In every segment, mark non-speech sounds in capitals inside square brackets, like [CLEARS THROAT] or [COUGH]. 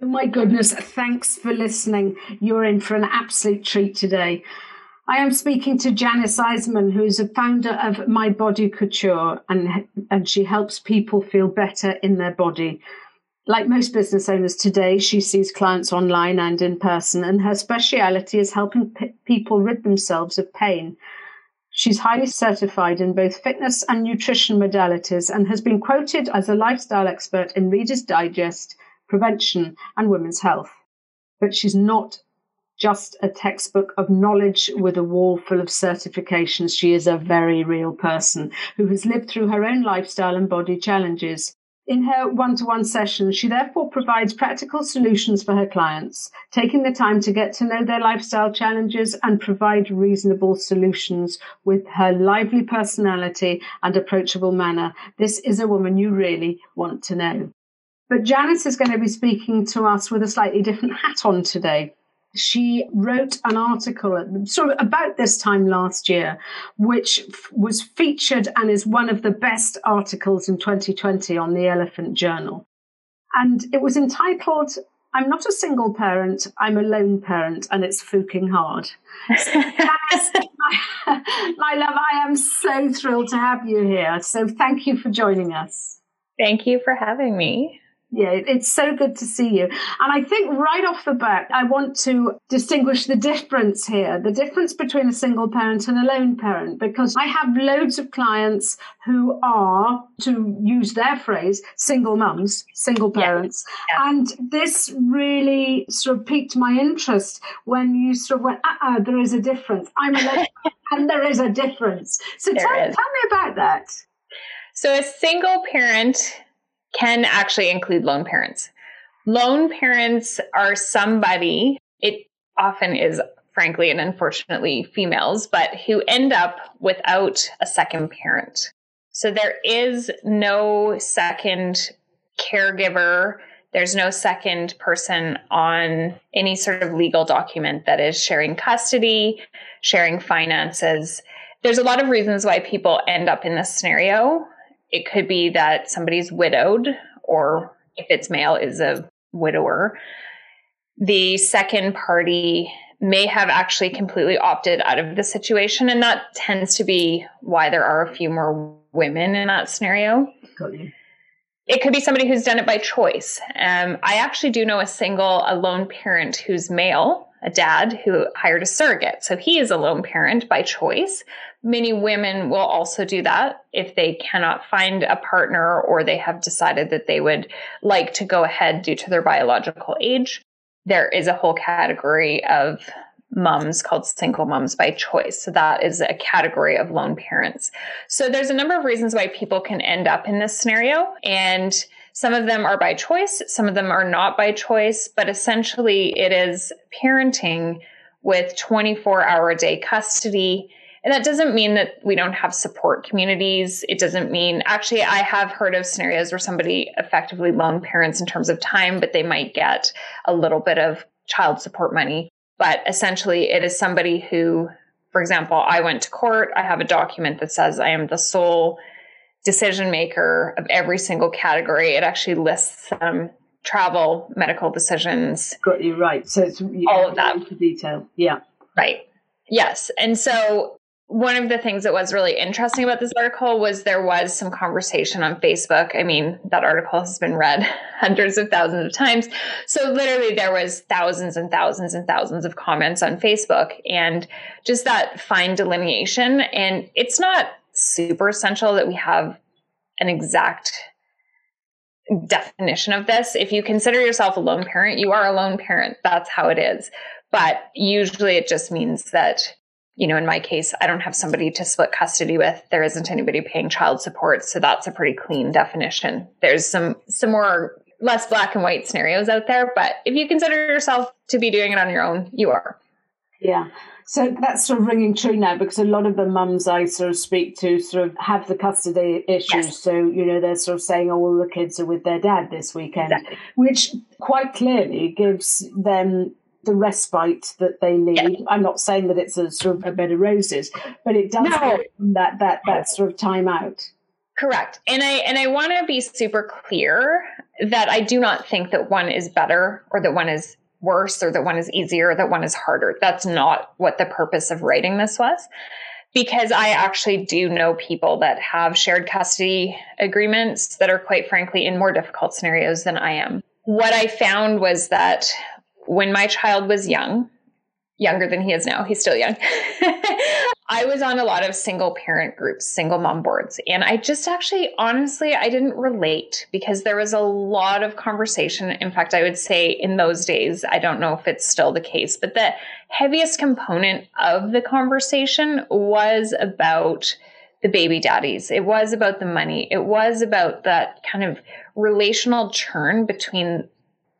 My goodness, thanks for listening. You're in for an absolute treat today. I am speaking to Janis Isaman, who's a founder of My Body Couture, and, and she helps people feel better in their body. Like most business owners today, she sees clients online and in person, and her speciality is helping p- people rid themselves of pain. She's highly certified in both fitness and nutrition modalities and has been quoted as a lifestyle expert in Reader's Digest prevention, and women's health. But she's not just a textbook of knowledge with a wall full of certifications. She is a very real person who has lived through her own lifestyle and body challenges. In her one to one sessions, she therefore provides practical solutions for her clients, taking the time to get to know their lifestyle challenges and provide reasonable solutions with her lively personality and approachable manner. This is a woman you really want to know. But Janis is going to be speaking to us with a slightly different hat on today. She wrote an article sort of about this time last year, which f- was featured and is one of the best articles in 2020 on the Elephant Journal. And it was entitled I'm not a single parent, I'm a lone parent, and it's fucking hard. So, Janis, [LAUGHS] my, my love, I am so thrilled to have you here. So thank you for joining us. Thank you for having me. Yeah, it's so good to see you. And I think right off the bat, I want to distinguish the difference here the difference between a single parent and a lone parent, because I have loads of clients who are, to use their phrase, single mums, single parents. Yeah. Yeah. And this really sort of piqued my interest when you sort of went, uh uh there is a difference. I'm a lone [LAUGHS] and there is a difference. So tell, tell me about that. So a single parent can actually include lone parents. Lone parents are somebody, it often is frankly and unfortunately females, but who end up without a second parent. So there is no second caregiver. There's no second person on any sort of legal document that is sharing custody, sharing finances. There's a lot of reasons why people end up in this scenario. It could be that somebody's widowed, or if it's male, is a widower. The second party may have actually completely opted out of the situation, and that tends to be why there are a few more women in that scenario. It could be somebody who's done it by choice. Um, I actually do know a single, a lone parent who's male, a dad who hired a surrogate. So he is a lone parent by choice, Many women will also do that if they cannot find a partner or they have decided that they would like to go ahead due to their biological age. There is a whole category of mums called single mums by choice. So that is a category of lone parents. So there's a number of reasons why people can end up in this scenario and some of them are by choice, some of them are not by choice, but essentially it is parenting with 24 hour a day custody and that doesn't mean that we don't have support communities. It doesn't mean, actually, I have heard of scenarios where somebody effectively lone parents in terms of time, but they might get a little bit of child support money. But essentially, it is somebody who, for example, I went to court. I have a document that says I am the sole decision maker of every single category. It actually lists um, travel, medical decisions. Got you right. So it's all of that into detail. Yeah. Right. Yes. And so one of the things that was really interesting about this article was there was some conversation on Facebook. I mean, that article has been read [LAUGHS] hundreds of thousands of times. So literally there was thousands and thousands and thousands of comments on Facebook and just that fine delineation. And it's not super essential that we have an exact definition of this. If you consider yourself a lone parent, you are a lone parent. That's how it is. But usually it just means that, you know, in my case, I don't have somebody to split custody with. There isn't anybody paying child support. So that's a pretty clean definition. There's some, some more less black and white scenarios out there. But if you consider yourself to be doing it on your own, you are. Yeah. So that's sort of ringing true now because a lot of the mums I sort of speak to sort of have the custody issues. Yes. So, you know, they're sort of saying, oh, all the kids are with their dad this weekend, exactly. which quite clearly gives them the respite that they need. Yeah. I'm not saying that it's a sort of a bed of roses, but it does no. that that that sort of time out. Correct. And I and I want to be super clear that I do not think that one is better or that one is worse or that one is easier, or that one is harder. That's not what the purpose of writing this was. Because I actually do know people that have shared custody agreements that are quite frankly in more difficult scenarios than I am. What I found was that when my child was young, younger than he is now, he's still young. [LAUGHS] I was on a lot of single parent groups, single mom boards, and I just actually, honestly, I didn't relate because there was a lot of conversation. In fact, I would say in those days, I don't know if it's still the case, but the heaviest component of the conversation was about the baby daddies. It was about the money. It was about that kind of relational churn between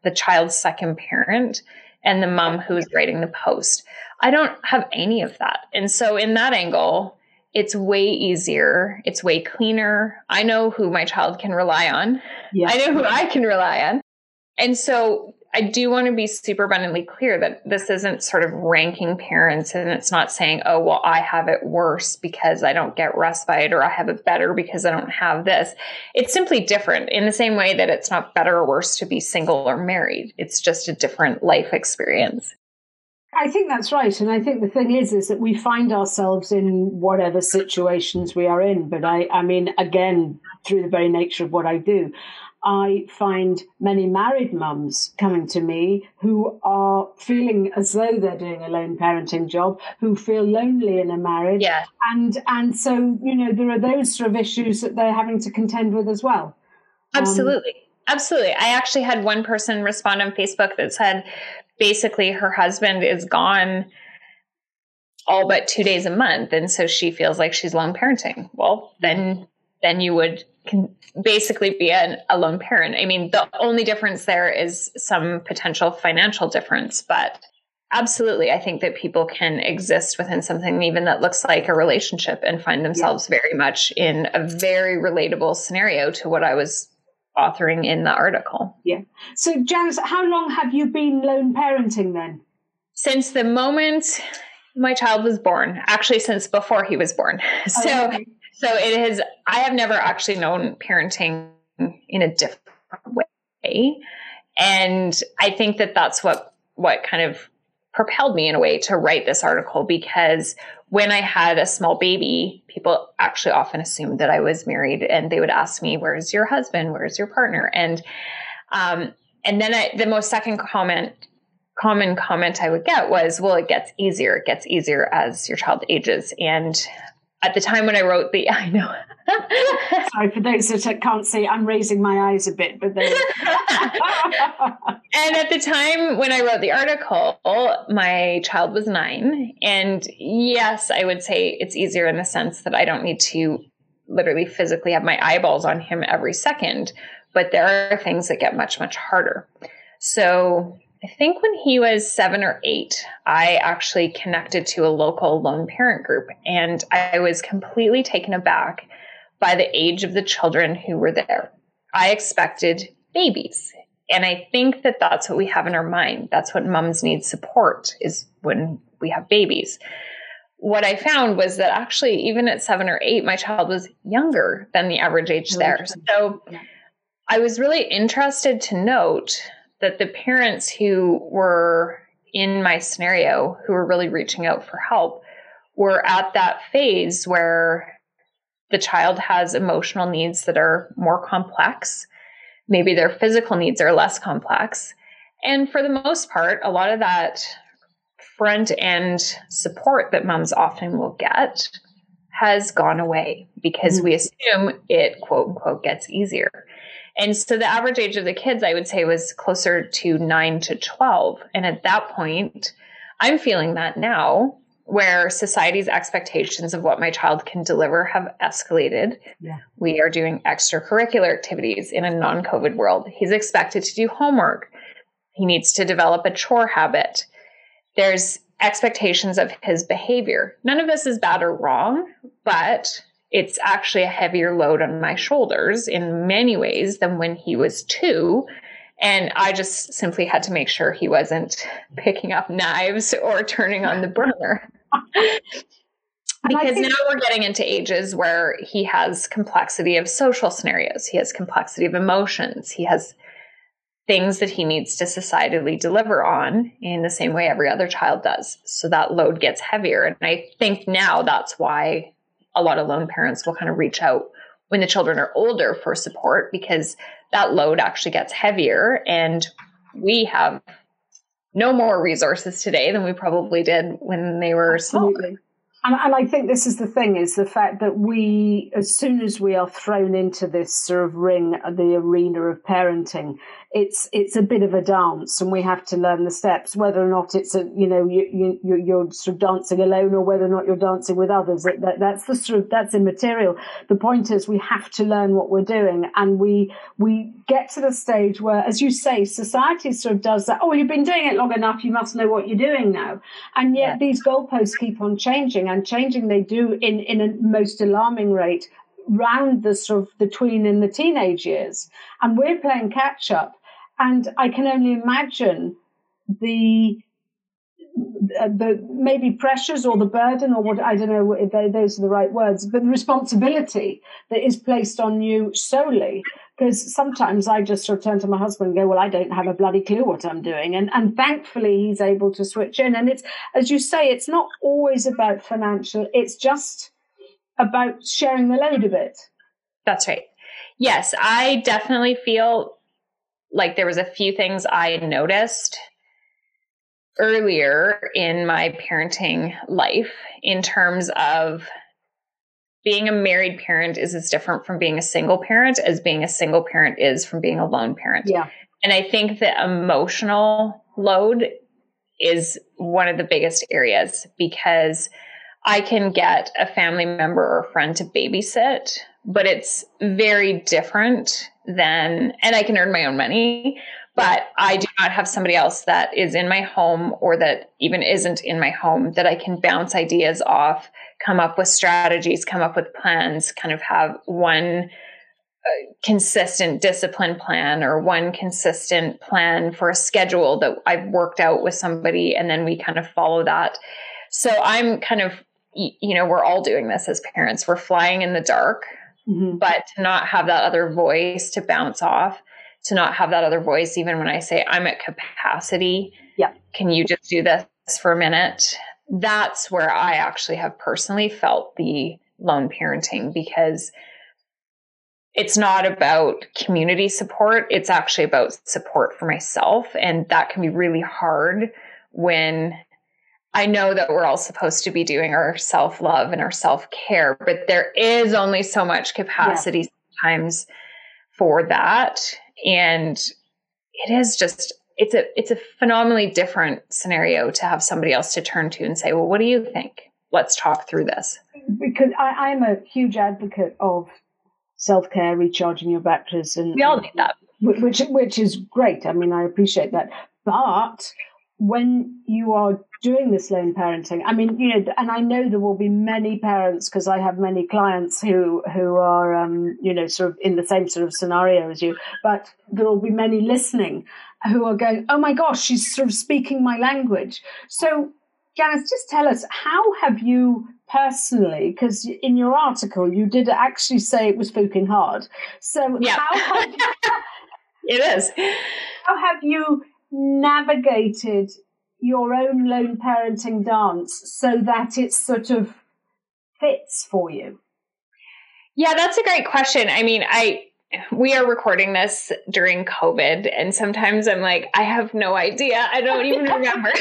the child's second parent and the mom who is writing the post. I don't have any of that. And so, in that angle, it's way easier. It's way cleaner. I know who my child can rely on. Yeah. I know who I can rely on. And so, I do want to be super abundantly clear that this isn't sort of ranking parents and it's not saying, oh, well, I have it worse because I don't get respite or I have it better because I don't have this. It's simply different in the same way that it's not better or worse to be single or married. It's just a different life experience. I think that's right. And I think the thing is, is that we find ourselves in whatever situations we are in. But I, I mean, again, through the very nature of what I do, I find many married mums coming to me who are feeling as though they're doing a lone parenting job, who feel lonely in a marriage. Yeah. And and so, you know, there are those sort of issues that they're having to contend with as well. Absolutely. Um, Absolutely. I actually had one person respond on Facebook that said basically her husband is gone all but two days a month. And so she feels like she's lone parenting. Well, then then you would can basically be an, a lone parent. I mean, the only difference there is some potential financial difference, but absolutely, I think that people can exist within something even that looks like a relationship and find themselves yeah. very much in a very relatable scenario to what I was authoring in the article. Yeah. So, Janis, how long have you been lone parenting then? Since the moment my child was born, actually, since before he was born. [LAUGHS] So, oh, okay. So it has, I have never actually known parenting in a different way. And I think that that's what, what kind of propelled me in a way to write this article because when I had a small baby, people actually often assumed that I was married and they would ask me, where's your husband? Where's your partner? And, um, and then I, the most second comment common comment I would get was, well, it gets easier. It gets easier as your child ages. And at the time when I wrote the, [LAUGHS] I know. Sorry for those that can't see, I'm raising my eyes a bit, but then. and at the time when I wrote the article, my child was nine, and yes, I would say it's easier in the sense that I don't need to literally physically have my eyeballs on him every second, but there are things that get much much harder. So I think when he was seven or eight, I actually connected to a local lone parent group, and I was completely taken aback by the age of the children who were there. I expected babies. And I think that that's what we have in our mind. That's what moms need support is when we have babies. What I found was that actually, even at seven or eight, my child was younger than the average age there. So I was really interested to note that the parents who were in my scenario who were really reaching out for help were at that phase where the child has emotional needs that are more complex. Maybe their physical needs are less complex. And for the most part, a lot of that front end support that moms often will get has gone away because mm-hmm. we assume it quote unquote gets easier. And so the average age of the kids, I would say, was closer to nine to 12. And at that point, I'm feeling that now where society's expectations of what my child can deliver have escalated. Yeah. We are doing extracurricular activities in a non COVID world. He's expected to do homework. He needs to develop a chore habit. There's expectations of his behavior. None of this is bad or wrong, but it's actually a heavier load on my shoulders in many ways than when he was two and I just simply had to make sure he wasn't picking up knives or turning on the burner. because think- now we're getting into ages where he has complexity of social scenarios, he has complexity of emotions, he has things that he needs to societally deliver on in the same way every other child does. So that load gets heavier. And I think now that's why a lot of lone parents will kind of reach out when the children are older for support because that load actually gets heavier and we have no more resources today than we probably did when they were Absolutely. And, and, I think this is the thing is the fact that we, as soon as we are thrown into this sort of ring, uh, the arena of parenting, it's it's a bit of a dance, and we have to learn the steps. Whether or not it's a you know you, you you're sort of dancing alone, or whether or not you're dancing with others, that, that, that's the sort of that's immaterial. The point is we have to learn what we're doing, and we we get to the stage where, as you say, society sort of does that. Oh, you've been doing it long enough, you must know what you're doing now. And yet yeah. these goalposts keep on changing, and changing they do in in a most alarming rate round the sort of the tween and the teenage years. And we're playing catch up. And I can only imagine the Uh, the maybe pressures or the burden or what I don't know if they, those are the right words, but the responsibility that is placed on you solely. Because sometimes I just sort of turn to my husband and go, "Well, I don't have a bloody clue what I'm doing," and and thankfully he's able to switch in. And it's as you say, it's not always about financial; it's just about sharing the load a bit. That's right. Yes, I definitely feel like there was a few things I noticed earlier in my parenting life in terms of being a married parent is as different from being a single parent as being a single parent is from being a lone parent. Yeah. And I think the emotional load is one of the biggest areas because I can get a family member or friend to babysit, but it's very different than, and I can earn my own money, but I do not have somebody else that is in my home or that even isn't in my home that I can bounce ideas off, come up with strategies, come up with plans, kind of have one uh, consistent discipline plan or one consistent plan for a schedule that I've worked out with somebody and then we kind of follow that. So I'm kind of you know, we're all doing this as parents. We're flying in the dark, mm-hmm. but to not have that other voice to bounce off, to not have that other voice, even when I say I'm at capacity, yeah. can you just do this for a minute? That's where I actually have personally felt the lone parenting because it's not about community support. It's actually about support for myself. And that can be really hard when I know that we're all supposed to be doing our self love and our self care, but there is only so much capacity yeah. sometimes for that. And it is just, it's a, it's a phenomenally different scenario to have somebody else to turn to and say, well, what do you think? Let's talk through this. Because I, I'm a huge advocate of self care, recharging your batteries, and we all need that, which which is great. I mean, I appreciate that, but when you are doing this lone parenting i mean you know and i know there will be many parents because i have many clients who who are um, you know sort of in the same sort of scenario as you but there will be many listening who are going oh my gosh she's sort of speaking my language. So janis just tell us how have you personally because in your article you did actually say it was fucking hard. So yeah. how have, [LAUGHS] it is. how have you navigated your own lone parenting dance so that it sort of fits for you? Yeah, that's a great question. I mean, I we are recording this during COVID, and sometimes I'm like, I have no idea. I don't even [LAUGHS] remember.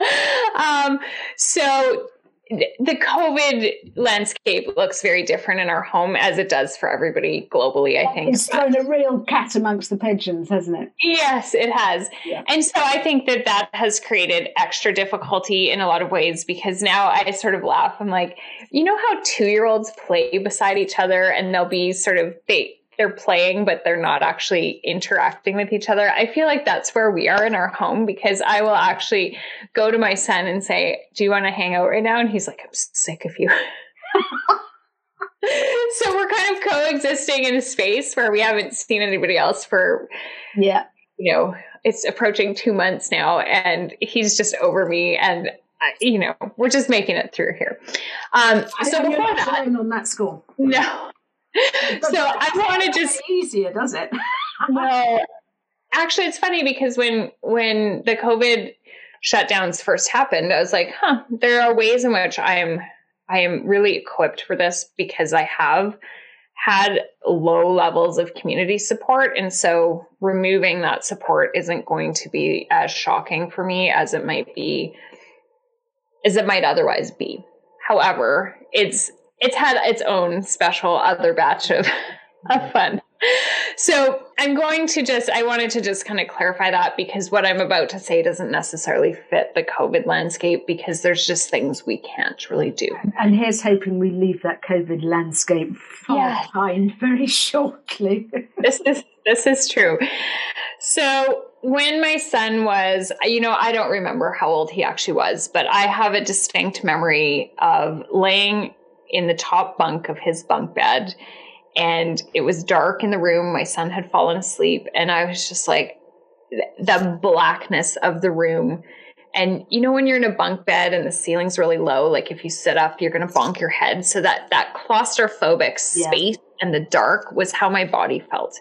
[LAUGHS] um, so the COVID landscape looks very different in our home as it does for everybody globally, I think. It's thrown a real cat amongst the pigeons, hasn't it? Yes, it has. Yeah. And so I think that that has created extra difficulty in a lot of ways because now I sort of laugh. I'm like, you know how two year olds play beside each other and they'll be sort of, they, they're playing, but they're not actually interacting with each other. I feel like that's where we are in our home because I will actually go to my son and say, Do you want to hang out right now? And he's like, I'm sick of you. [LAUGHS] so we're kind of coexisting in a space where we haven't seen anybody else for, yeah, you know, it's approaching two months now, and he's just over me, and you know, we're just making it through here. Um, so before that, on that score, no, [LAUGHS] so I want to just easier, does it? [LAUGHS] well, actually, it's funny because when when the COVID shutdowns first happened, I was like, huh, there are ways in which I am I am really equipped for this because I have had low levels of community support. And so removing that support isn't going to be as shocking for me as it might be, as it might otherwise be. However, it's it's had its own special other batch of, [LAUGHS] of fun. So I'm going to just, I wanted to just kind of clarify that because what I'm about to say doesn't necessarily fit the COVID landscape because there's just things we can't really do. And here's hoping we leave that COVID landscape far yeah. behind very [LAUGHS] shortly. this is, this is true. So when my son was, you know, I don't remember how old he actually was, but I have a distinct memory of laying in the top bunk of his bunk bed. And it was dark in the room. My son had fallen asleep. And I was just like, the blackness of the room. And you know, when you're in a bunk bed and the ceiling's really low, like if you sit up, you're going to bonk your head. So that, that claustrophobic yeah. space and the dark was how my body felt.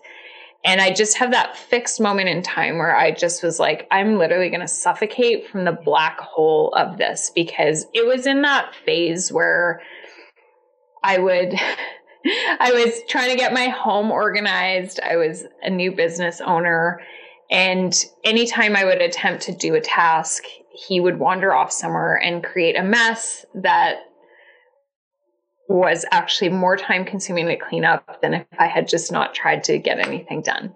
And I just have that fixed moment in time where I just was like, I'm literally going to suffocate from the black hole of this because it was in that phase where I would [LAUGHS] I was trying to get my home organized. I was a new business owner. And anytime I would attempt to do a task, he would wander off somewhere and create a mess that was actually more time consuming to clean up than if I had just not tried to get anything done.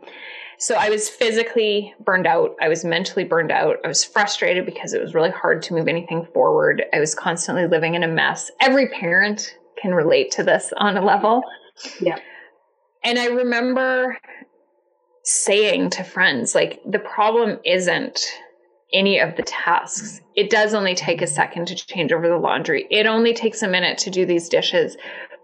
So I was physically burned out. I was mentally burned out. I was frustrated because it was really hard to move anything forward. I was constantly living in a mess. Every parent can relate to this on a level. Yeah. And I remember saying to friends, like, the problem isn't any of the tasks. It does only take a second to change over the laundry. It only takes a minute to do these dishes.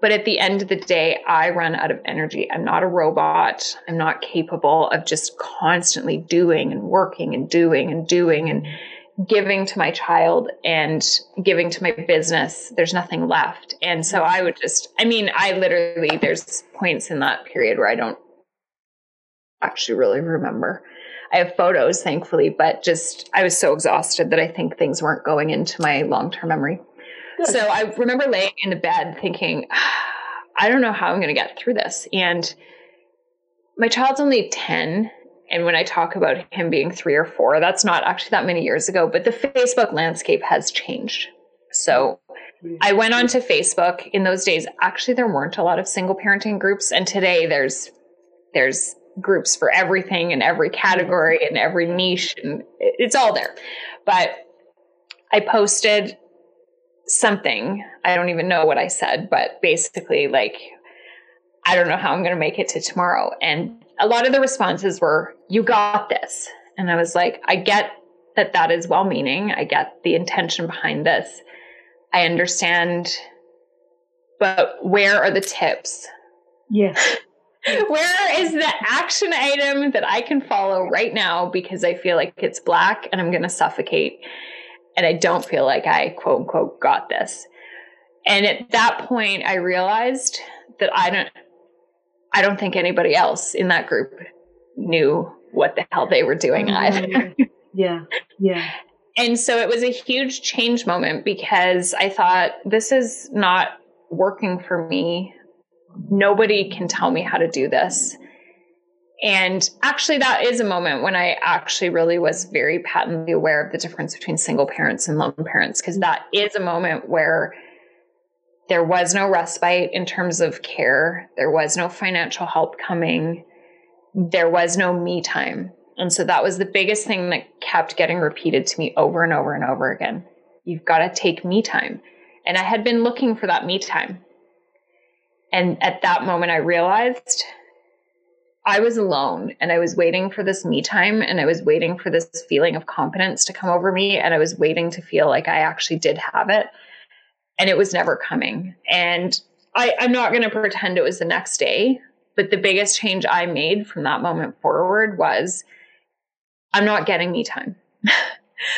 But at the end of the day, I run out of energy. I'm not a robot. I'm not capable of just constantly doing and working and doing and doing and giving to my child and giving to my business, there's nothing left. And so I would just, I mean, I literally, there's points in that period where I don't actually really remember. I have photos, thankfully, but just I was so exhausted that I think things weren't going into my long term memory. So I remember laying in the bed thinking, [SIGHS] I don't know how I'm going to get through this. And my child's only 10 and when I talk about him being three or four, that's not actually that many years ago, but the Facebook landscape has changed. So I went onto Facebook in those days. Actually, there weren't a lot of single parenting groups. And today there's, there's groups for everything and every category and every niche and it's all there. But I posted something. I don't even know what I said, but basically like, I don't know how I'm going to make it to tomorrow. And a lot of the responses were, you got this. And I was like, I get that that is well meaning. I get the intention behind this. I understand. But where are the tips? Yeah. [LAUGHS] where is the action item that I can follow right now because I feel like it's black and I'm going to suffocate and I don't feel like I quote unquote got this. And at that point, I realized that I don't, I don't think anybody else in that group knew what the hell they were doing mm-hmm. either. yeah. Yeah. And so it was a huge change moment because I thought this is not working for me. Nobody can tell me how to do this. And actually, that is a moment when I actually really was very patently aware of the difference between single parents and lone parents, because that is a moment where there was no respite in terms of care. There was no financial help coming. There was no me time. And so that was the biggest thing that kept getting repeated to me over and over and over again. You've got to take me time. And I had been looking for that me time. And at that moment, I realized I was alone and I was waiting for this me time and I was waiting for this feeling of confidence to come over me. And I was waiting to feel like I actually did have it and it was never coming. And I, I'm not going to pretend it was the next day, but the biggest change I made from that moment forward was I'm not getting me time. [LAUGHS]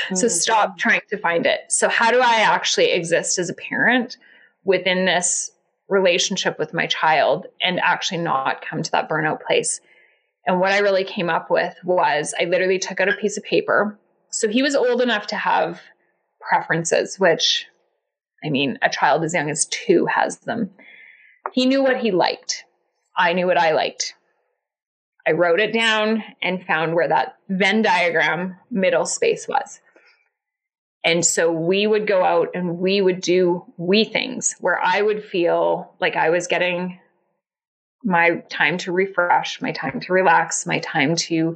so mm-hmm. stop trying to find it. So, how do I actually exist as a parent within this relationship with my child and actually not come to that burnout place? And what I really came up with was I literally took out a piece of paper. So, he was old enough to have preferences, which I mean, a child as young as two has them. He knew what he liked. I knew what I liked. I wrote it down and found where that Venn diagram middle space was. And so we would go out and we would do we things where I would feel like I was getting my time to refresh, my time to relax, my time to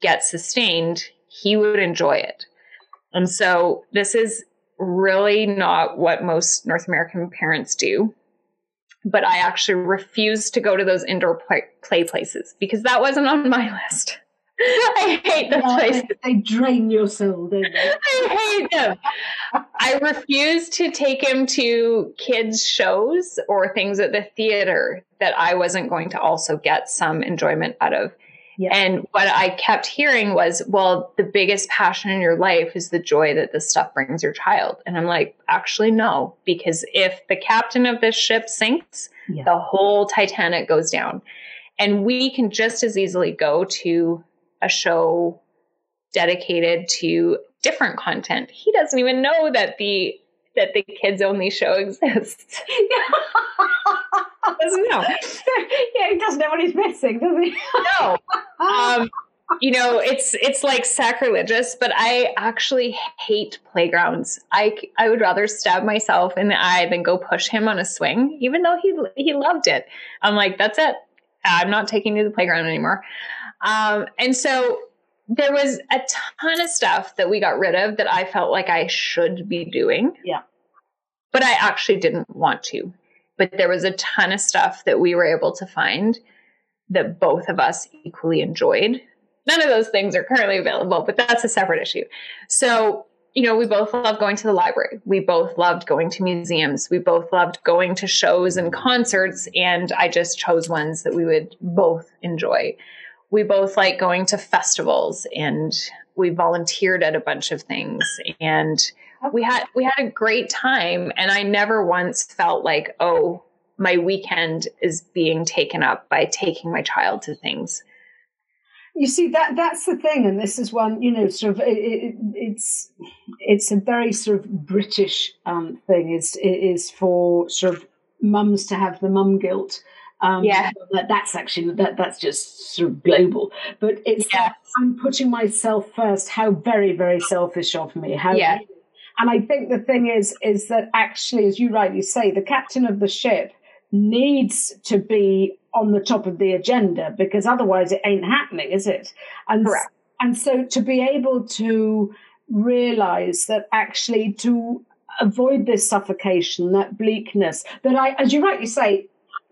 get sustained. He would enjoy it. And so this is really not what most North American parents do. But I actually refused to go to those indoor play, play places because that wasn't on my list. [LAUGHS] I hate those yeah, places. They, they, drain your soul, don't they? [LAUGHS] I hate them. I refuse to take him to kids' shows or things at the theater that I wasn't going to also get some enjoyment out of. Yeah. And what I kept hearing was, well, the biggest passion in your life is the joy that this stuff brings your child. And I'm like, actually, no, because if the captain of this ship sinks, the whole Titanic goes down. And we can just as easily go to a show dedicated to different content. He doesn't even know that the that the kids only show exists. [LAUGHS] doesn't know. [LAUGHS] yeah, he doesn't know what he's missing, does he? no. Um, you know, it's it's like sacrilegious, but I actually hate playgrounds. I I would rather stab myself in the eye than go push him on a swing, even though he he loved it. I'm like, that's it. I'm not taking you to the playground anymore. Um, and so there was a ton of stuff that we got rid of that I felt like I should be doing. Yeah. But I actually didn't want to but there was a ton of stuff that we were able to find that both of us equally enjoyed. None of those things are currently available, but that's a separate issue. So, you know, we both loved going to the library. We both loved going to museums. We both loved going to shows and concerts. And I just chose ones that we would both enjoy. We both like going to festivals and we volunteered at a bunch of things. And we had we had a great time. And i never once felt like oh my weekend is being taken up by taking my child to things. You see that that's the thing. And this is one you know sort of it, it, it's it's a very sort of british um, thing. Is is for sort of mums to have the mum guilt um, yeah, that, that's actually that that's just sort of global. But it's yeah. I'm putting myself first. How very very selfish of me. How yeah. And I think the thing is, is that actually, as you rightly say, the captain of the ship needs to be on the top of the agenda because otherwise it ain't happening, is it? And Correct. and so to be able to realize that actually to avoid this suffocation, that bleakness, that I, as you rightly say,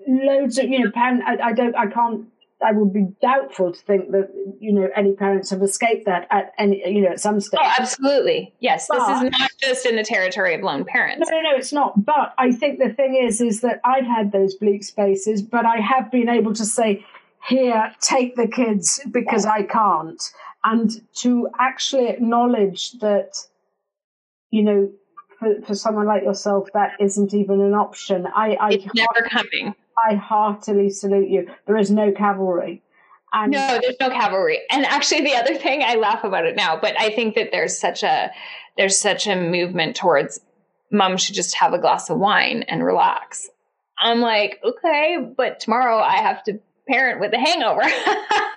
loads of you know, pan, I, I don't, I can't I would be doubtful to think that you know any parents have escaped that at any you know at some oh, stage. Oh, absolutely, yes. But, this is not just in the territory of lone parents. No, no, no, it's not. But I think the thing is, is that I've had those bleak spaces, but I have been able to say, "Here, take the kids," because I can't, and to actually acknowledge that, you know, for, for someone like yourself, that isn't even an option. I, I it's never coming. I heartily salute you. There is no cavalry. And no, there's no cavalry. And actually, the other thing, I laugh about it now, but I think that there's such a there's such a movement towards mom should just have a glass of wine and relax. I'm like, okay, but tomorrow I have to parent with a hangover. [LAUGHS]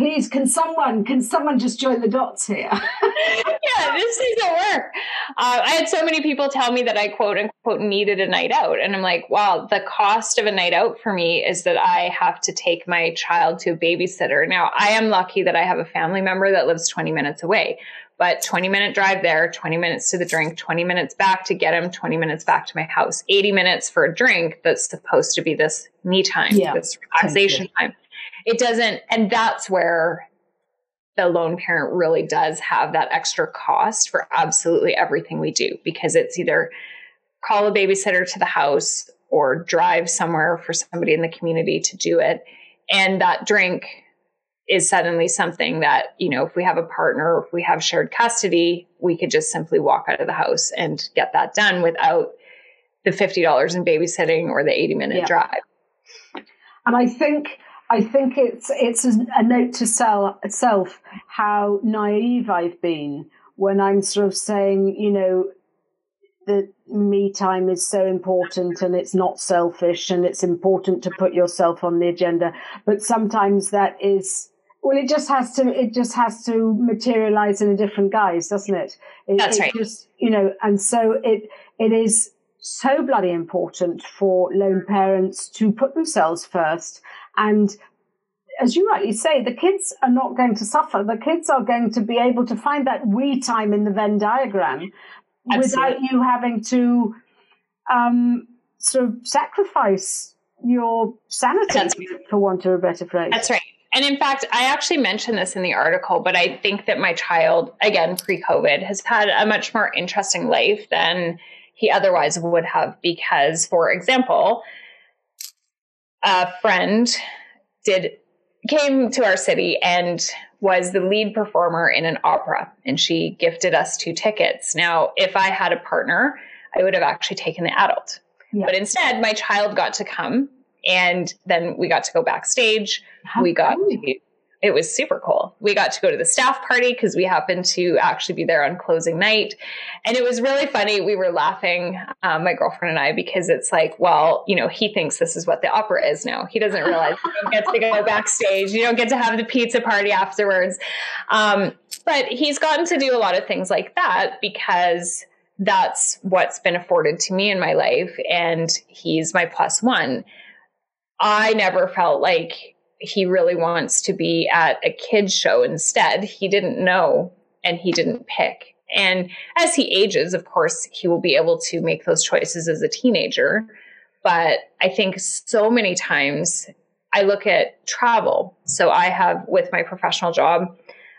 please, can someone, can someone just join the dots here? [LAUGHS] yeah, this doesn't work. Uh, I had so many people tell me that I quote unquote needed a night out. And I'm like, wow, the cost of a night out for me is that I have to take my child to a babysitter. Now, I am lucky that I have a family member that lives 20 minutes away but 20 minute drive there, 20 minutes to the drink, 20 minutes back to get him, 20 minutes back to my house, 80 minutes for a drink that's supposed to be this me time, yeah, this relaxation time. It doesn't, and that's where the lone parent really does have that extra cost for absolutely everything we do because it's either call a babysitter to the house or drive somewhere for somebody in the community to do it. And that drink is suddenly something that, you know, if we have a partner, if we have shared custody, we could just simply walk out of the house and get that done without the $50 in babysitting or the 80 minute yeah. drive. And I think I think it's it's a note to sell, self how naive I've been when I'm sort of saying, you know, that me time is so important and it's not selfish and it's important to put yourself on the agenda. But sometimes that is well, it just has to. It just has to materialize in a different guise, doesn't it? it That's it right. Just you know, and so it it is so bloody important for lone parents to put themselves first. And as you rightly say, the kids are not going to suffer. The kids are going to be able to find that we time in the Venn diagram Absolutely. without you having to um, sort of sacrifice your sanity, for want of a better phrase. That's right. And in fact, I actually mentioned this in the article, but I think that my child, again, pre COVID, has had a much more interesting life than he otherwise would have. Because, for example, a friend did came to our city and was the lead performer in an opera and she gifted us two tickets. Now, if I had a partner, I would have actually taken the adult. Yeah. But instead, my child got to come and then we got to go backstage. How we got cool. to, it was super cool. We got to go to the staff party because we happened to actually be there on closing night. And it was really funny. We were laughing, um, my girlfriend and I, because it's like, well, you know, he thinks this is what the opera is now. He doesn't realize you don't get to go backstage. You don't get to have the pizza party afterwards. Um, but he's gotten to do a lot of things like that because that's what's been afforded to me in my life. And he's my plus one. I never felt like he really wants to be at a kids show instead. He didn't know and he didn't pick. And as he ages, of course, he will be able to make those choices as a teenager. But I think so many times I look at travel. So I have, with my professional job,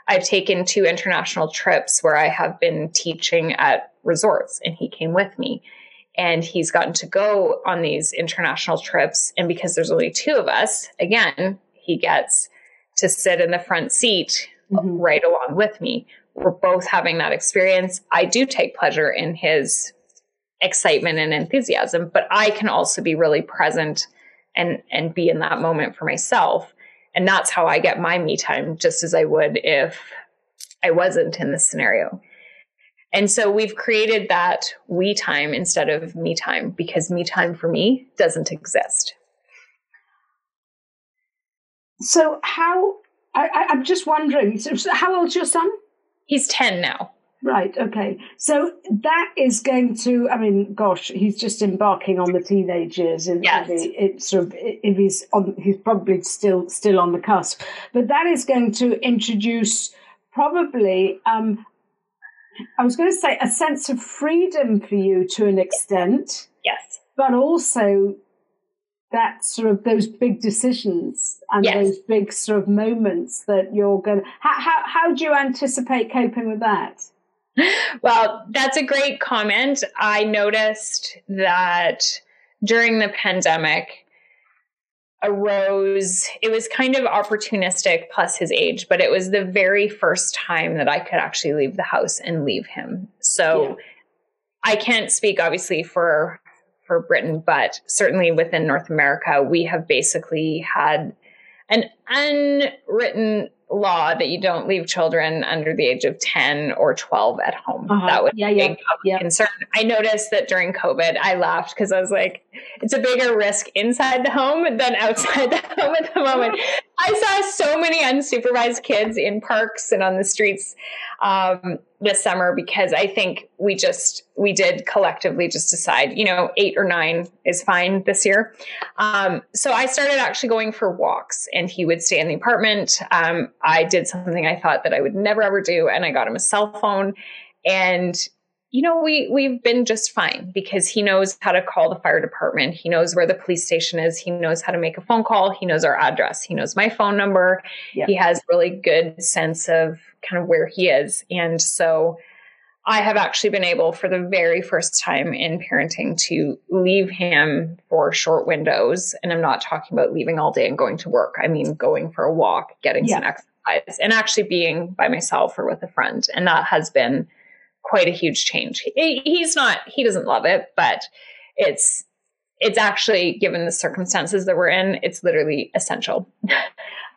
I've taken two international trips where I have been teaching at resorts, and he came with me and he's gotten to go on these international trips. And because there's only two of us, again, he gets to sit in the front seat mm-hmm. right along with me. We're both having that experience. I do take pleasure in his excitement and enthusiasm, but I can also be really present and and be in that moment for myself. And that's how I get my me time, just as I would if I wasn't in this scenario. And so we've created that we time instead of me time because me time for me doesn't exist. So, how, I, am just wondering, so how old's your son? He's 10 now. Right, okay. So that is going to, I mean, gosh, he's just embarking on the teenage years. And yes. it's sort of, if he's on, he's probably still, still on the cusp. But that is going to introduce probably um, I was going to say a sense of freedom for you to an extent. Yes. But also that sort of those big decisions and yes. those big sort of moments that you're going to, how, how, how do you anticipate coping with that? Well, that's a great comment. I noticed that during the pandemic, arose, it was kind of opportunistic plus his age, but it was the very first time that I could actually leave the house and leave him. So yeah. I can't speak obviously for for Britain, but certainly within North America, we have basically had an unwritten law that you don't leave children under the age of 10 or 12 at home. Uh-huh. That would yeah, be yeah, yeah. concern. I noticed that during COVID, I laughed because I was like, it's a bigger risk inside the home than outside the [LAUGHS] home at the moment. I saw so many unsupervised kids in parks and on the streets um, this summer because I think we just we did collectively just decide, you know, eight or nine is fine this year. Um, so I started actually going for walks, and he would stay in the apartment. Um, I did something I thought that I would never ever do, and I got him a cell phone, and you know, we we've been just fine because he knows how to call the fire department. He knows where the police station is. He knows how to make a phone call. He knows our address. He knows my phone number. Yeah. He has really good sense of kind of where he is. And so I have actually been able for the very first time in parenting to leave him for short windows. And I'm not talking about leaving all day and going to work. I mean going for a walk, getting yeah. some exercise and actually being by myself or with a friend. And that has been quite a huge change. He's not, he doesn't love it, but it's, it's actually given the circumstances that we're in, it's literally essential. [LAUGHS]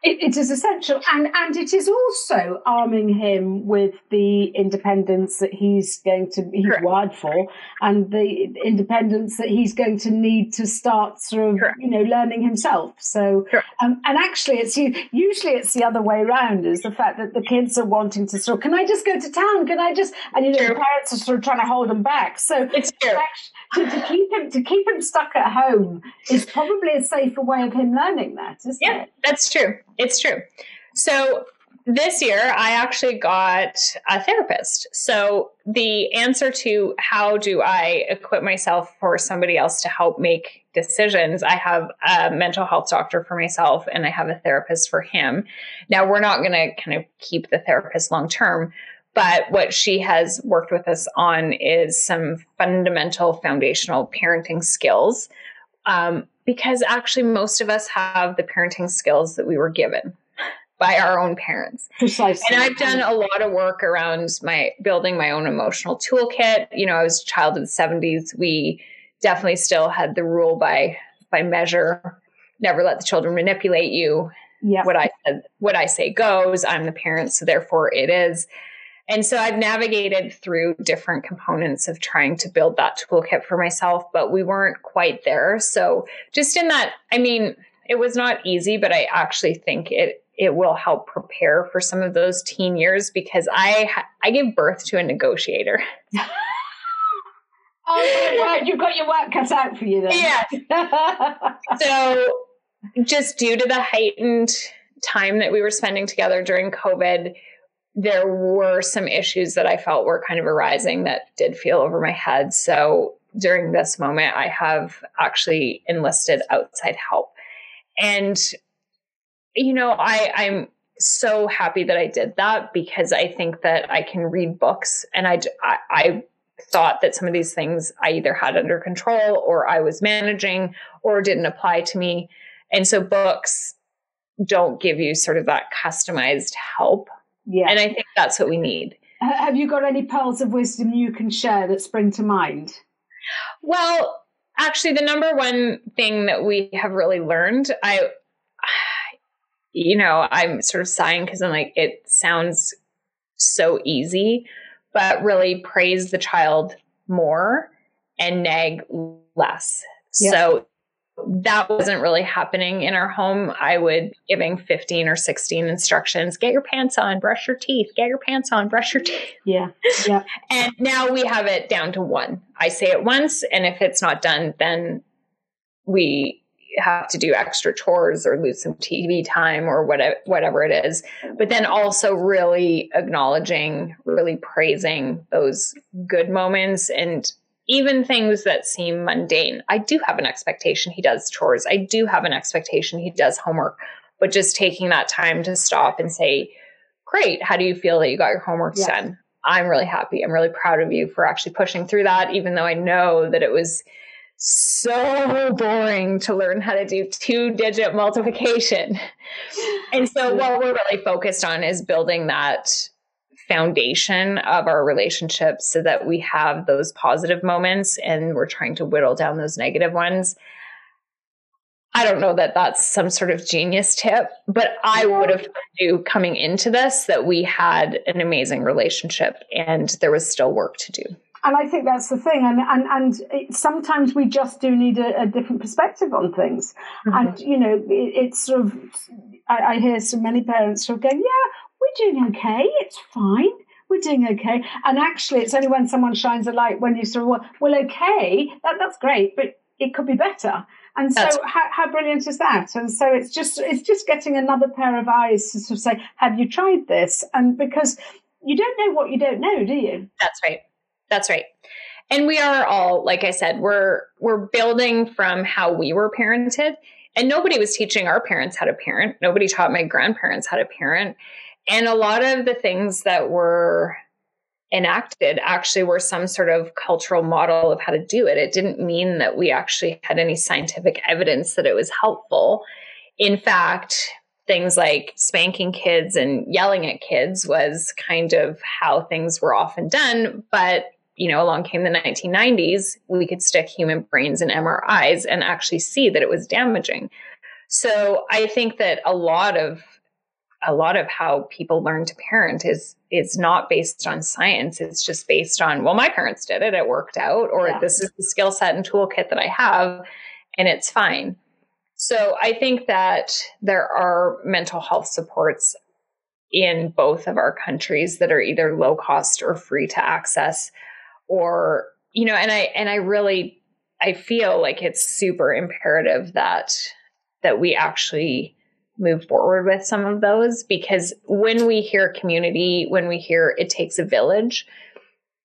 it, it is essential, and and it is also arming him with the independence that he's going to he's Correct. wired for, and the independence that he's going to need to start sort of Correct. you know learning himself. So, um, and actually, it's usually it's the other way around is the fact that the kids are wanting to sort. Of, Can I just go to town? Can I just? And you know, the parents are sort of trying to hold them back. So it's true. To, to, keep him to keep him stuck at home is probably a safer way of him learning that, isn't yeah, it? that's true. It's true. So this year, I actually got a therapist. So the answer to how do I equip myself for somebody else to help make decisions, I have a mental health doctor for myself and I have a therapist for him. Now, we're not going to kind of keep the therapist long term, but what she has worked with us on is some fundamental foundational parenting skills. Um, because actually most of us have the parenting skills that we were given by our own parents. Precisely. And I've done a lot of work around my building my own emotional toolkit. You know, I was a child of the 70s. We definitely still had the rule by by measure, never let the children manipulate you. Yeah. What I said, what I say goes. I'm the parent, so therefore it is. And so I've navigated through different components of trying to build that toolkit for myself, but we weren't quite there. So just in that, I mean, it was not easy, but I actually think it it will help prepare for some of those teen years because I I gave birth to a negotiator. oh my god, you've got your work cut out for you then. Yeah. [LAUGHS] so just due to the heightened time that we were spending together during COVID, there were some issues that I felt were kind of arising that did feel over my head. So during this moment, I have actually enlisted outside help. And, you know, I, I'm so happy that I did that because I think that I can read books and I, I, I thought that some of these things I either had under control or I was managing or didn't apply to me. And so books don't give you sort of that customized help yeah. And I think that's what we need. Have you got any pearls of wisdom you can share that spring to mind? Well, actually, the number one thing that we have really learned, I, you know, I'm sort of sighing because I'm like, it sounds so easy, but really praise the child more and nag less. Yep. So that wasn't really happening in our home. I would giving 15 or 16 instructions, get your pants on, brush your teeth, get your pants on, brush your teeth. Yeah. Yeah. [LAUGHS] and now we have it down to one. I say it once and if it's not done, then we have to do extra chores or lose some TV time or whatever whatever it is. But then also really acknowledging, really praising those good moments and even things that seem mundane. I do have an expectation he does chores. I do have an expectation he does homework, but just taking that time to stop and say, Great, how do you feel that you got your homework done? I'm really happy. I'm really proud of you for actually pushing through that, even though I know that it was so boring to learn how to do two digit multiplication. And so, what we're really focused on is building that foundation of our relationships so that we have those positive moments and we're trying to whittle down those negative ones. I don't know that that's some sort of genius tip, but I would have knew coming into this that we had an amazing relationship and there was still work to do. and I think that's the thing. And and and it, sometimes we just do need a, a different perspective on things. Mm-hmm. And you know, it, it's sort of I, I, hear so many parents sort of going, "Yeah, we're doing okay. It's fine." We're doing okay, and actually, it's only when someone shines a light when you sort of well, okay, that that's great, but it could be better. And so, how, how brilliant is that? And so, it's just it's just getting another pair of eyes to sort of say, "Have you tried this?" And because you don't know what you don't know, do you? That's right. That's right. And we are all, like I said, we're we're building from how we were parented. And nobody was teaching our parents how to parent. Nobody taught my grandparents how to parent. And a lot of the things that were enacted actually were some sort of cultural model of how to do it. It didn't mean that we actually had any scientific evidence that it was helpful. In fact, things like spanking kids and yelling at kids was kind of how things were often done. But, you know, along came the 1990s, we could stick human brains in MRIs and actually see that it was damaging. So I think that a lot of a lot of how people learn to parent is is not based on science. It's just based on, well, my parents did it, it worked out, or yeah. this is the skill set and toolkit that I have, and it's fine. So I think that there are mental health supports in both of our countries that are either low cost or free to access or you know and I and I really I feel like it's super imperative that that we actually move forward with some of those because when we hear community, when we hear it takes a village,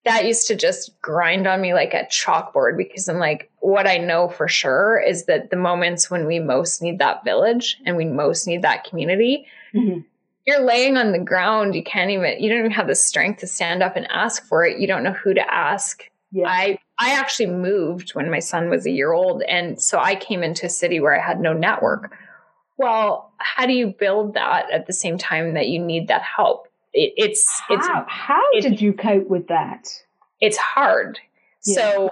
that used to just grind on me like a chalkboard because I'm like, what I know for sure is that the moments when we most need that village and we most need that community, mm-hmm. you're laying on the ground. You can't even, you don't even have the strength to stand up and ask for it. You don't know who to ask. Yeah. I, I actually moved when my son was a year old. And so I came into a city where I had no network. Well, how do you build that at the same time that you need that help? it, it's how, it's how it, did you cope with that? It's hard. Yeah. So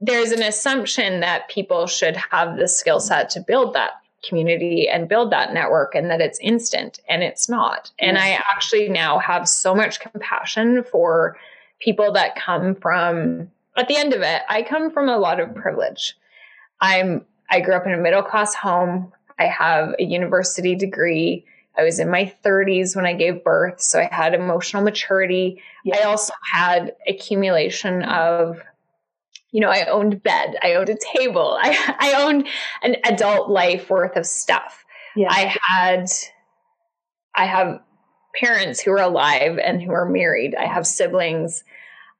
there's an assumption that people should have the skill set to build that community and build that network and that it's instant and it's not. And I actually now have so much compassion for people that come from at the end of it, I come from a lot of privilege. I'm I grew up in a middle class home. I have a university degree. I was in my 30s when I gave birth, so I had emotional maturity. Yeah. I also had accumulation of you know, I owned bed, I owned a table, [LAUGHS] I, I owned an adult life worth of stuff. Yeah. I had, I have parents who are alive and who are married. I have siblings.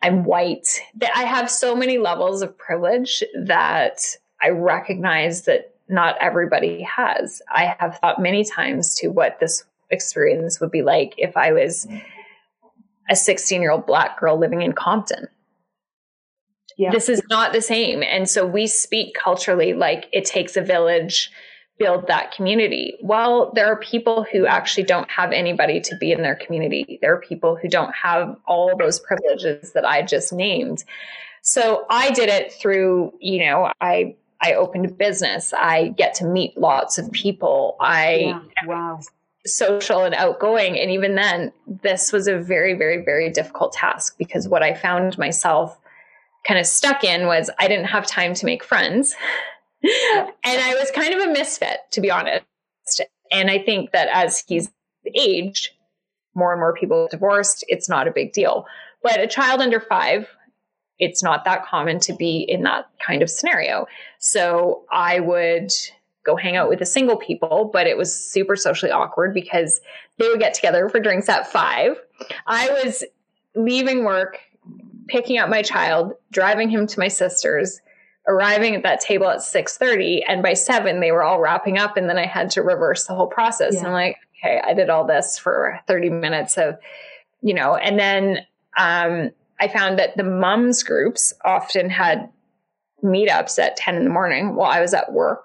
I'm white. I have so many levels of privilege that I recognize that not everybody has. I have thought many times to what this experience would be like if I was mm. a 16 year old black girl living in Compton. Yeah. This is not the same. And so we speak culturally like it takes a village, build that community. Well, there are people who actually don't have anybody to be in their community. There are people who don't have all those privileges that I just named. So I did it through, you know, I I opened a business. I get to meet lots of people. I yeah. wow. social and outgoing. And even then, this was a very, very, very difficult task because what I found myself kind of stuck in was I didn't have time to make friends. [LAUGHS] And I was kind of a misfit, to be honest. And I think that as he's aged, more and more people divorced, it's not a big deal. But a child under five, it's not that common to be in that kind of scenario. So I would go hang out with the single people, but it was super socially awkward because they would get together for drinks at five. I was leaving work, picking up my child, driving him to my sister's, arriving at that table at 6.30 and by 7 they were all wrapping up and then i had to reverse the whole process yeah. and i'm like okay i did all this for 30 minutes of you know and then um, I found that the mums groups often had meetups at 10 in the morning while I was at work,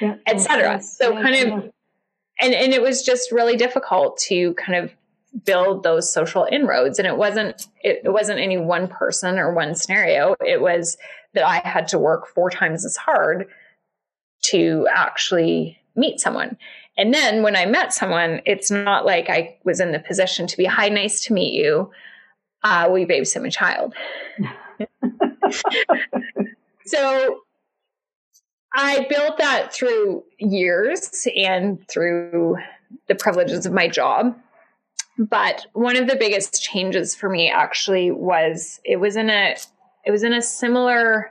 yeah, etc. So yeah, kind of, and, and it was just really difficult to kind of build those social inroads. And it wasn't, it, it wasn't any one person or one scenario. It was that I had to work four times as hard to actually meet someone. And then when I met someone, it's not like I was in the position to be, hi, nice to meet you. uh, will you babysit my child? [LAUGHS] [LAUGHS] so I built that through years and through the privileges of my job. But one of the biggest changes for me actually was it was in a it was in a similar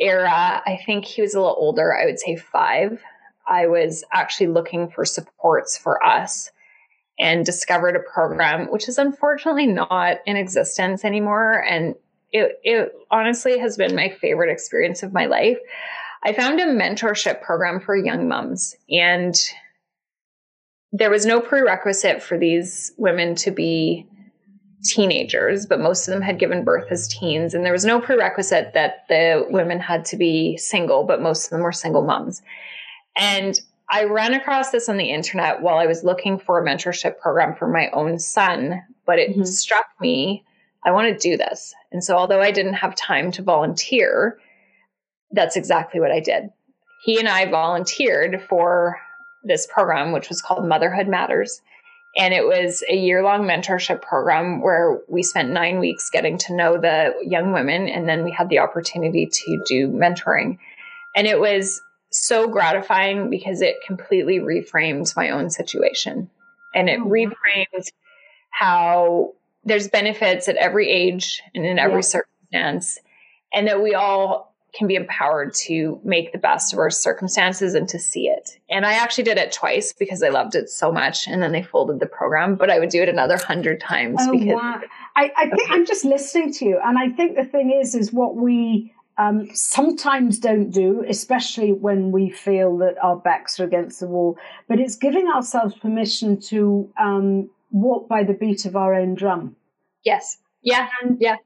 era. I think he was a little older, I would say 5. I was actually looking for supports for us and discovered a program which is unfortunately not in existence anymore and it, it honestly has been my favorite experience of my life. I found a mentorship program for young moms, and there was no prerequisite for these women to be teenagers, but most of them had given birth as teens. And there was no prerequisite that the women had to be single, but most of them were single moms. And I ran across this on the internet while I was looking for a mentorship program for my own son, but it mm-hmm. struck me I want to do this. And so, although I didn't have time to volunteer, that's exactly what I did. He and I volunteered for this program, which was called Motherhood Matters. And it was a year long mentorship program where we spent nine weeks getting to know the young women. And then we had the opportunity to do mentoring. And it was so gratifying because it completely reframed my own situation. And it oh, reframed how there's benefits at every age and in every yeah. circumstance. And that we all can be empowered to make the best of our circumstances and to see it. And I actually did it twice because I loved it so much. And then they folded the program, but I would do it another hundred times. Oh, because wow. I, I think I'm just listening to you. And I think the thing is, is what we um, sometimes don't do, especially when we feel that our backs are against the wall, but it's giving ourselves permission to um, walk by the beat of our own drum. Yes. Yeah. And, yeah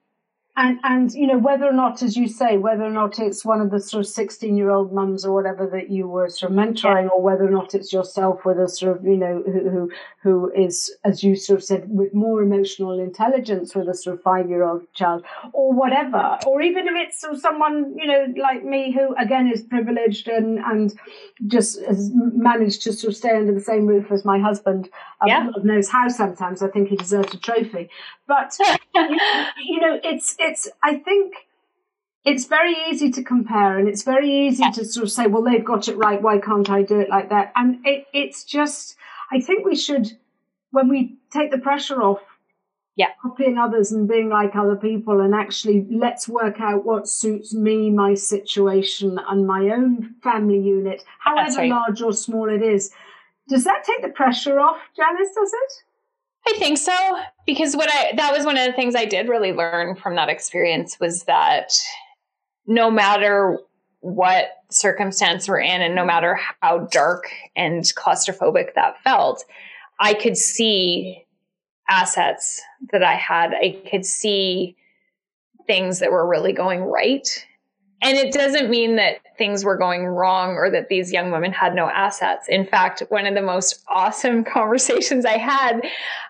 and and you know whether or not as you say whether or not it's one of the sort of 16 year old mums or whatever that you were sort of mentoring or whether or not it's yourself with a sort of you know who who, who is as you sort of said with more emotional intelligence with a sort of five year old child or whatever. Or even if it's sort of someone you know like me who again is privileged and and just has managed to sort of stay under the same roof as my husband. Um, yeah. God knows how sometimes I think he deserves a trophy. But you, [LAUGHS] know, you know it's it's I think it's very easy to compare and it's very easy to sort of say, well, they've got it right. Why can't I do it like that? And it, it's just, I think we should, when we take the pressure off, yeah. copying others and being like other people, and actually let's work out what suits me, my situation, and my own family unit, however right. large or small it is. Does that take the pressure off, Janis? Does it? I think so because what I that was one of the things I did really learn from that experience was that no matter what circumstance we're in and no matter how dark and claustrophobic that felt, I could see assets that I had. I could see things that were really going right and it doesn't mean that things were going wrong or that these young women had no assets. In fact, one of the most awesome [LAUGHS] conversations I had,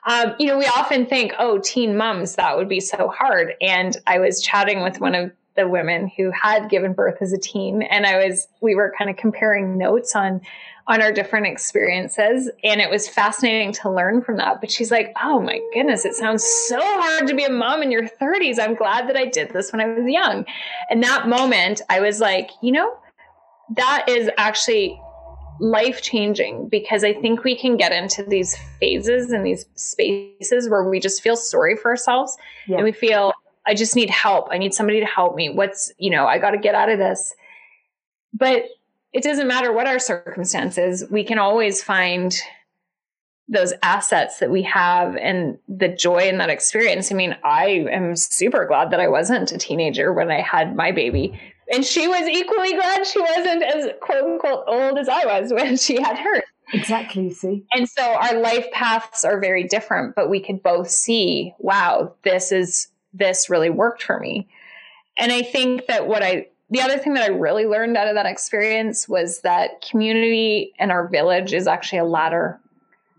um, you know, we often think, oh, teen moms, that would be so hard. And I was chatting with one of the women who had given birth as a teen, and I was, we were kind of comparing notes on on our different experiences. And it was fascinating to learn from that. But she's like, oh my goodness, it sounds so hard to be a mom in your 30s. I'm glad that I did this when I was young. And that moment, I was like, you know, that is actually life changing because I think we can get into these phases and these spaces where we just feel sorry for ourselves yeah. and we feel, I just need help. I need somebody to help me. What's, you know, I got to get out of this. But it doesn't matter what our circumstances, we can always find those assets that we have and the joy in that experience. I mean, I am super glad that I wasn't a teenager when I had my baby. And she was equally glad she wasn't as quote unquote old as I was [LAUGHS] when she had hers. Exactly, see. And so our life paths are very different, but we could both see, wow, this is this really worked for me. And I think that what I the other thing that I really learned out of that experience was that community and our village is actually a ladder.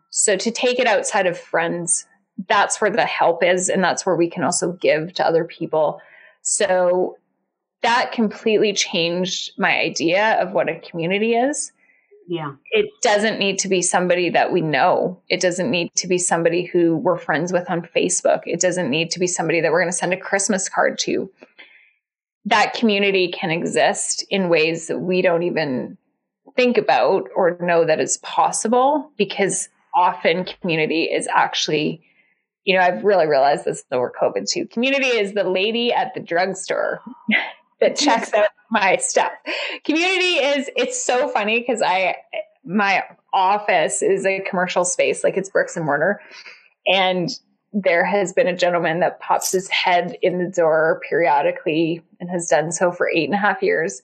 So to take it outside of friends, that's where the help is. And that's where we can also give to other people. So that completely changed my idea of what a community is. Yeah. It doesn't need to be somebody that we know. It doesn't need to be somebody who we're friends with on Facebook. It doesn't need to be somebody that we're going to send a Christmas card to. That community can exist in ways that we don't even think about or know that is possible because often community is actually you know, I've really realized this over COVID too. Community is the lady at the drugstore [LAUGHS] that checks out my stuff. Community is it's so funny because I my office is a commercial space, like it's bricks and mortar. And there has been a gentleman that pops his head in the door periodically and has done so for eight and a half years.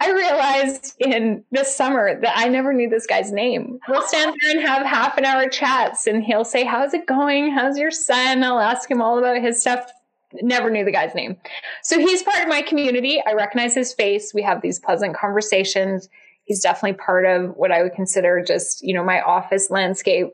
I realized in this summer that I never knew this guy's name. We'll stand there and have half an hour chats, and he'll say, How's it going? How's your son? I'll ask him all about his stuff never knew the guy's name. So he's part of my community. I recognize his face. We have these pleasant conversations. He's definitely part of what I would consider just, you know, my office landscape.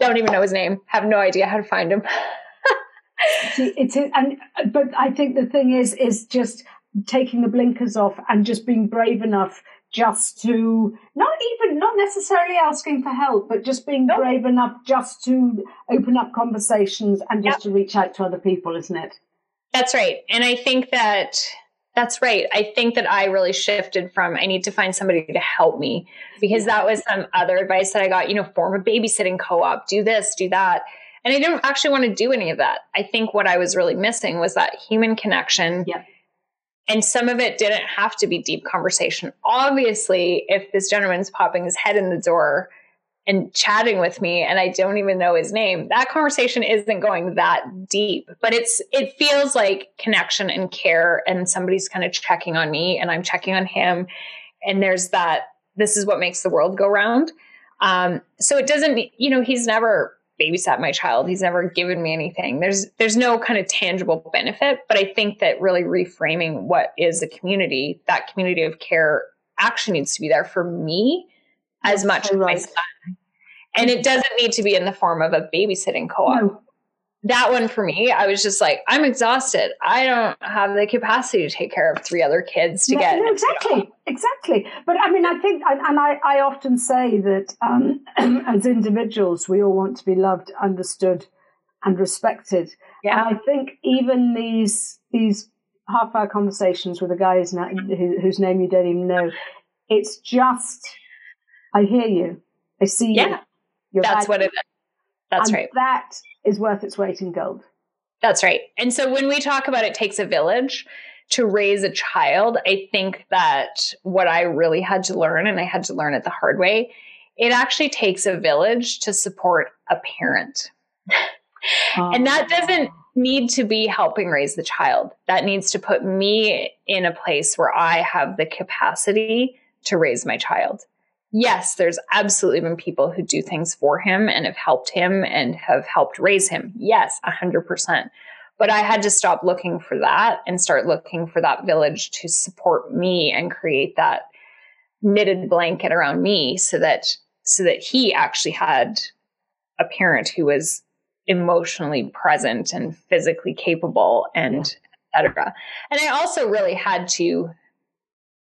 Don't even know his name. Have no idea how to find him. [LAUGHS] See, it's and but I think the thing is is just taking the blinkers off and just being brave enough just to not even not necessarily asking for help but just being nope. brave enough just to open up conversations and just yep. to reach out to other people isn't it? That's right. And i think that that's right. I think that i really shifted from i need to find somebody to help me because that was some other advice that i got you know form a babysitting co-op do this do that. And i didn't actually want to do any of that. I think what i was really missing was that human connection yeah and some of it didn't have to be deep conversation. Obviously, if this gentleman's popping his head in the door and chatting with me and I don't even know his name, that conversation isn't going that deep. But it's it feels like connection and care and somebody's kind of checking on me and I'm checking on him. And there's that this is what makes the world go round. Um, so it doesn't, you know, he's never babysat my child. He's never given me anything. There's there's no kind of tangible benefit, but I think that really reframing what is a community, that community of care actually needs to be there for me as much as my son. And it doesn't need to be in the form of a babysitting co-op. No that one for me, I was just like, I'm exhausted. I don't have the capacity to take care of three other kids to get. No, exactly, exactly. But I mean, I think, and I, I often say that um, [CLEARS THROAT] as individuals, we all want to be loved, understood, and respected. Yeah. And I think even these these half hour conversations with a guy whose, whose name you don't even know, it's just, I hear you, I see yeah. you. That's what it is. That's and right. That is worth its weight in gold. That's right. And so when we talk about it takes a village to raise a child, I think that what I really had to learn, and I had to learn it the hard way, it actually takes a village to support a parent. and that doesn't need to be helping raise the child. That needs to put me in a place where I have the capacity to raise my child yes, there's absolutely been people who do things for him and have helped him and have helped raise him. Yes, 100%. But I had to stop looking for that and start looking for that village to support me and create that knitted blanket around me so that so that he actually had a parent who was emotionally present and physically capable and yeah. etc. And I also really had to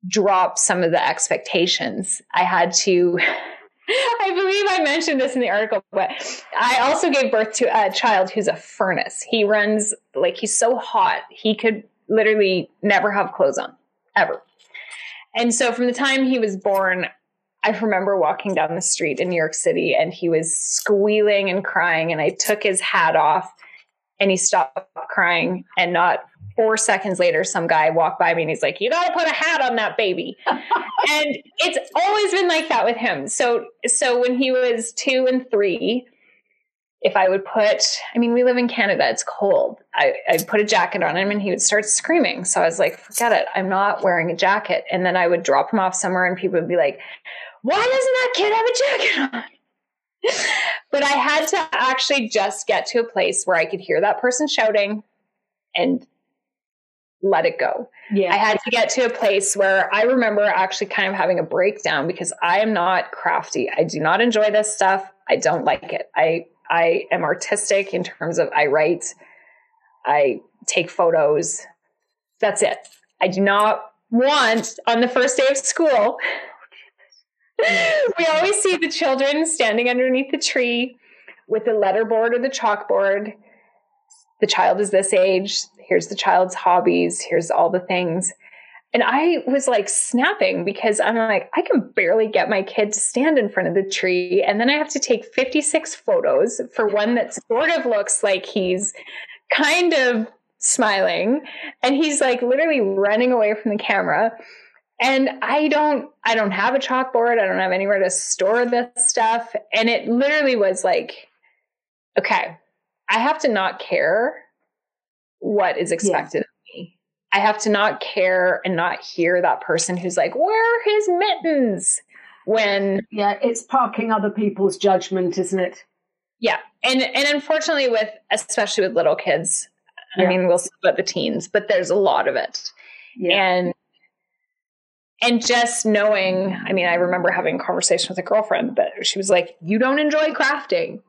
drop some of the expectations. I had to, [LAUGHS] I believe I mentioned this in the article, but I also gave birth to a child who's a furnace. He runs like he's so hot, he could literally never have clothes on, ever. And so from the time he was born, I remember walking down the street in New York City and he was squealing and crying, and I took his hat off and he stopped crying and not four seconds later, some guy walked by me and he's like, "You got to put a hat on that baby." [LAUGHS] and it's always been like that with him. So, so when he was two and three, if I would put, I mean, we live in Canada; it's cold. I, I'd put a jacket on him, and he would start screaming. So I was like, "Forget it! I'm not wearing a jacket." And then I would drop him off somewhere, and people would be like, "Why doesn't that kid have a jacket on?" [LAUGHS] but I had to actually just get to a place where I could hear that person shouting and let it go. Yeah. I had to get to a place where I remember actually kind of having a breakdown because I am not crafty. I do not enjoy this stuff. I don't like it. I I am artistic in terms of I write, I take photos. That's it. I do not want on the first day of school we always see the children standing underneath the tree with the letterboard or the chalkboard. The child is this age. Here's the child's hobbies. Here's all the things. And I was like snapping because I'm like, I can barely get my kid to stand in front of the tree. And then I have to take 56 photos for one that sort of looks like he's kind of smiling. And he's like literally running away from the camera. And I don't I don't have a chalkboard. I don't have anywhere to store this stuff. And it literally was like, okay, I have to not care what is expected yeah. of me. I have to not care and not hear that person who's like, where are his mittens? When Yeah, it's parking other people's judgment, isn't it? Yeah. And and unfortunately with especially with little kids, yeah. I mean we'll see about the teens, but there's a lot of it. Yeah. And and just knowing, I mean, I remember having a conversation with a girlfriend that she was like, You don't enjoy crafting.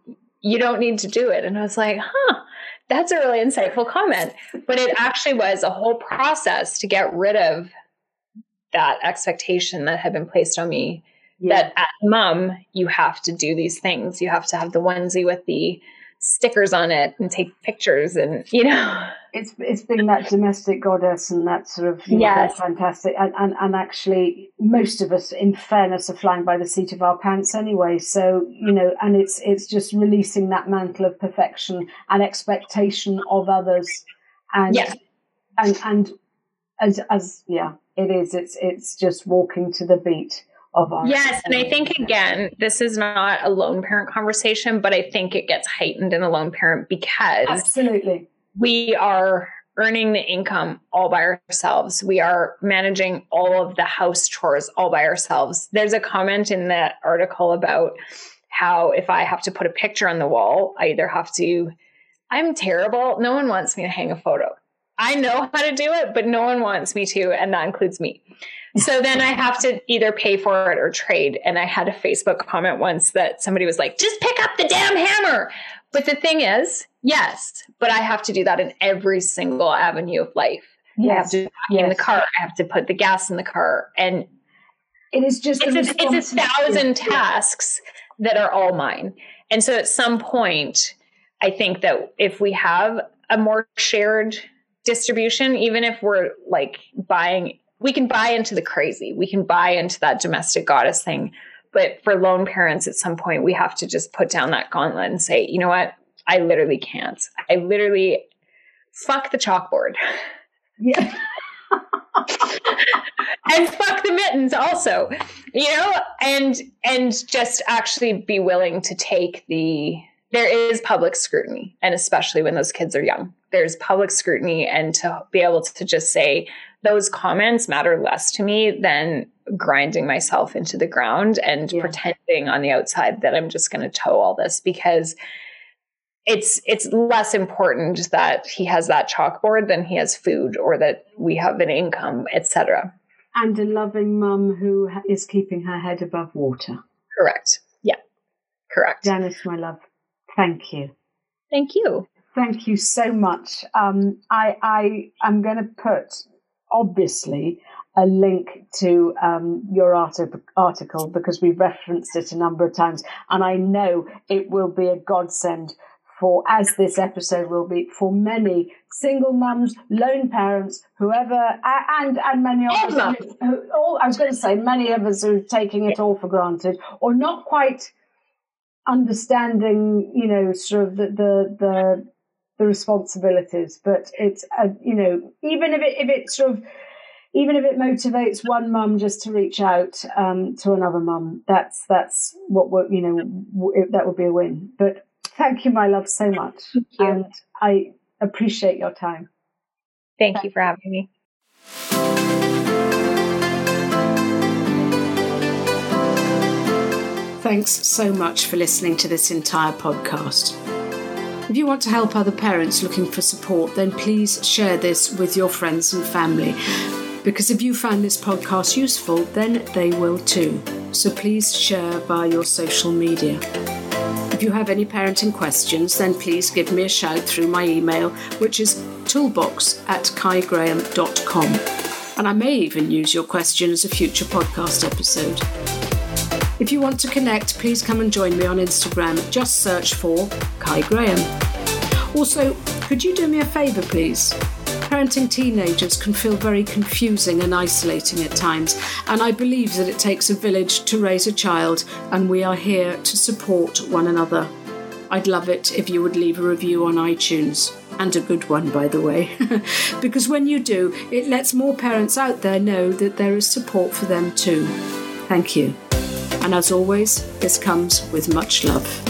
You don't need to do it. And I was like, huh, that's a really insightful comment. But it actually was a whole process to get rid of that expectation that had been placed on me yeah. that at mom, you have to do these things. You have to have the onesie with the stickers on it and take pictures and you know. It's it's being that domestic goddess and that sort of yeah, fantastic. And, and and actually most of us in fairness are flying by the seat of our pants anyway. So you know and it's it's just releasing that mantle of perfection and expectation of others. And yes. and and as as yeah it is. It's it's just walking to the beat of our yes and i think again this is not a lone parent conversation but i think it gets heightened in a lone parent because absolutely. we are earning the income all by ourselves. We are managing all of the house chores all by ourselves. There's a comment in that article about how if i have to put a picture on the wall i either have to i'm terrible. No one wants me to hang a photo i know how to do it but no one wants me to and that includes me so then I have to either pay for it or trade. And I had a Facebook comment once that somebody was like, just pick up the damn hammer. But the thing is, yes, but I have to do that in every single avenue of life. Yes. I have to yes. in the car. I have to put the gas in the car. And it is just it's, a, it's a thousand tasks that are all mine. And so at some point, I think that if we have a more shared distribution, even if we're like buying we can buy into the crazy. We can buy into that domestic goddess thing. But for lone parents, at some point, we have to just put down that gauntlet and say, you know what? I literally can't. I literally fuck the chalkboard. Yeah. [LAUGHS] and fuck the mittens also. You know, and and just actually be willing to take the there is public scrutiny and especially when those kids are young. There's public scrutiny and to be able to just say those comments matter less to me than grinding myself into the ground and yeah. pretending on the outside that I'm just going to toe all this because it's it's less important that he has that chalkboard than he has food or that we have an income, etc. And a loving mum who is keeping her head above water. Correct. Yeah. Correct. Janis, my love, thank you. Thank you. Thank you so much. Um, I I am going to put obviously a link to um, your article because we've referenced it a number of times, and I know it will be a godsend for, as this episode will be, for many single mums, lone parents, whoever, and and many of us. Who, all, I was going to say many of us are taking it all for granted, or not quite understanding, you know, sort of the the, the the responsibilities. But it's uh, you know even if it if it sort of even if it motivates one mum just to reach out um, to another mum, that's that's what we you know w- that would be a win. But thank you, my love, so much, and I appreciate your time. Thank, thank you for having me. Thanks so much for listening to this entire podcast. If you want to help other parents looking for support, then please share this with your friends and family. Because if you find this podcast useful, then they will too. So please share via your social media. If you have any parenting questions, then please give me a shout through my email, which is toolbox at kaigraham.com. And I may even use your question as a future podcast episode. If you want to connect, please come and join me on Instagram. Just search for Kai Graham. Also, could you do me a favour, please? Parenting teenagers can feel very confusing and isolating at times, and I believe that it takes a village to raise a child, and we are here to support one another. I'd love it if you would leave a review on iTunes, and a good one, by the way, [LAUGHS] because when you do, it lets more parents out there know that there is support for them too. Thank you. And as always, this comes with much love.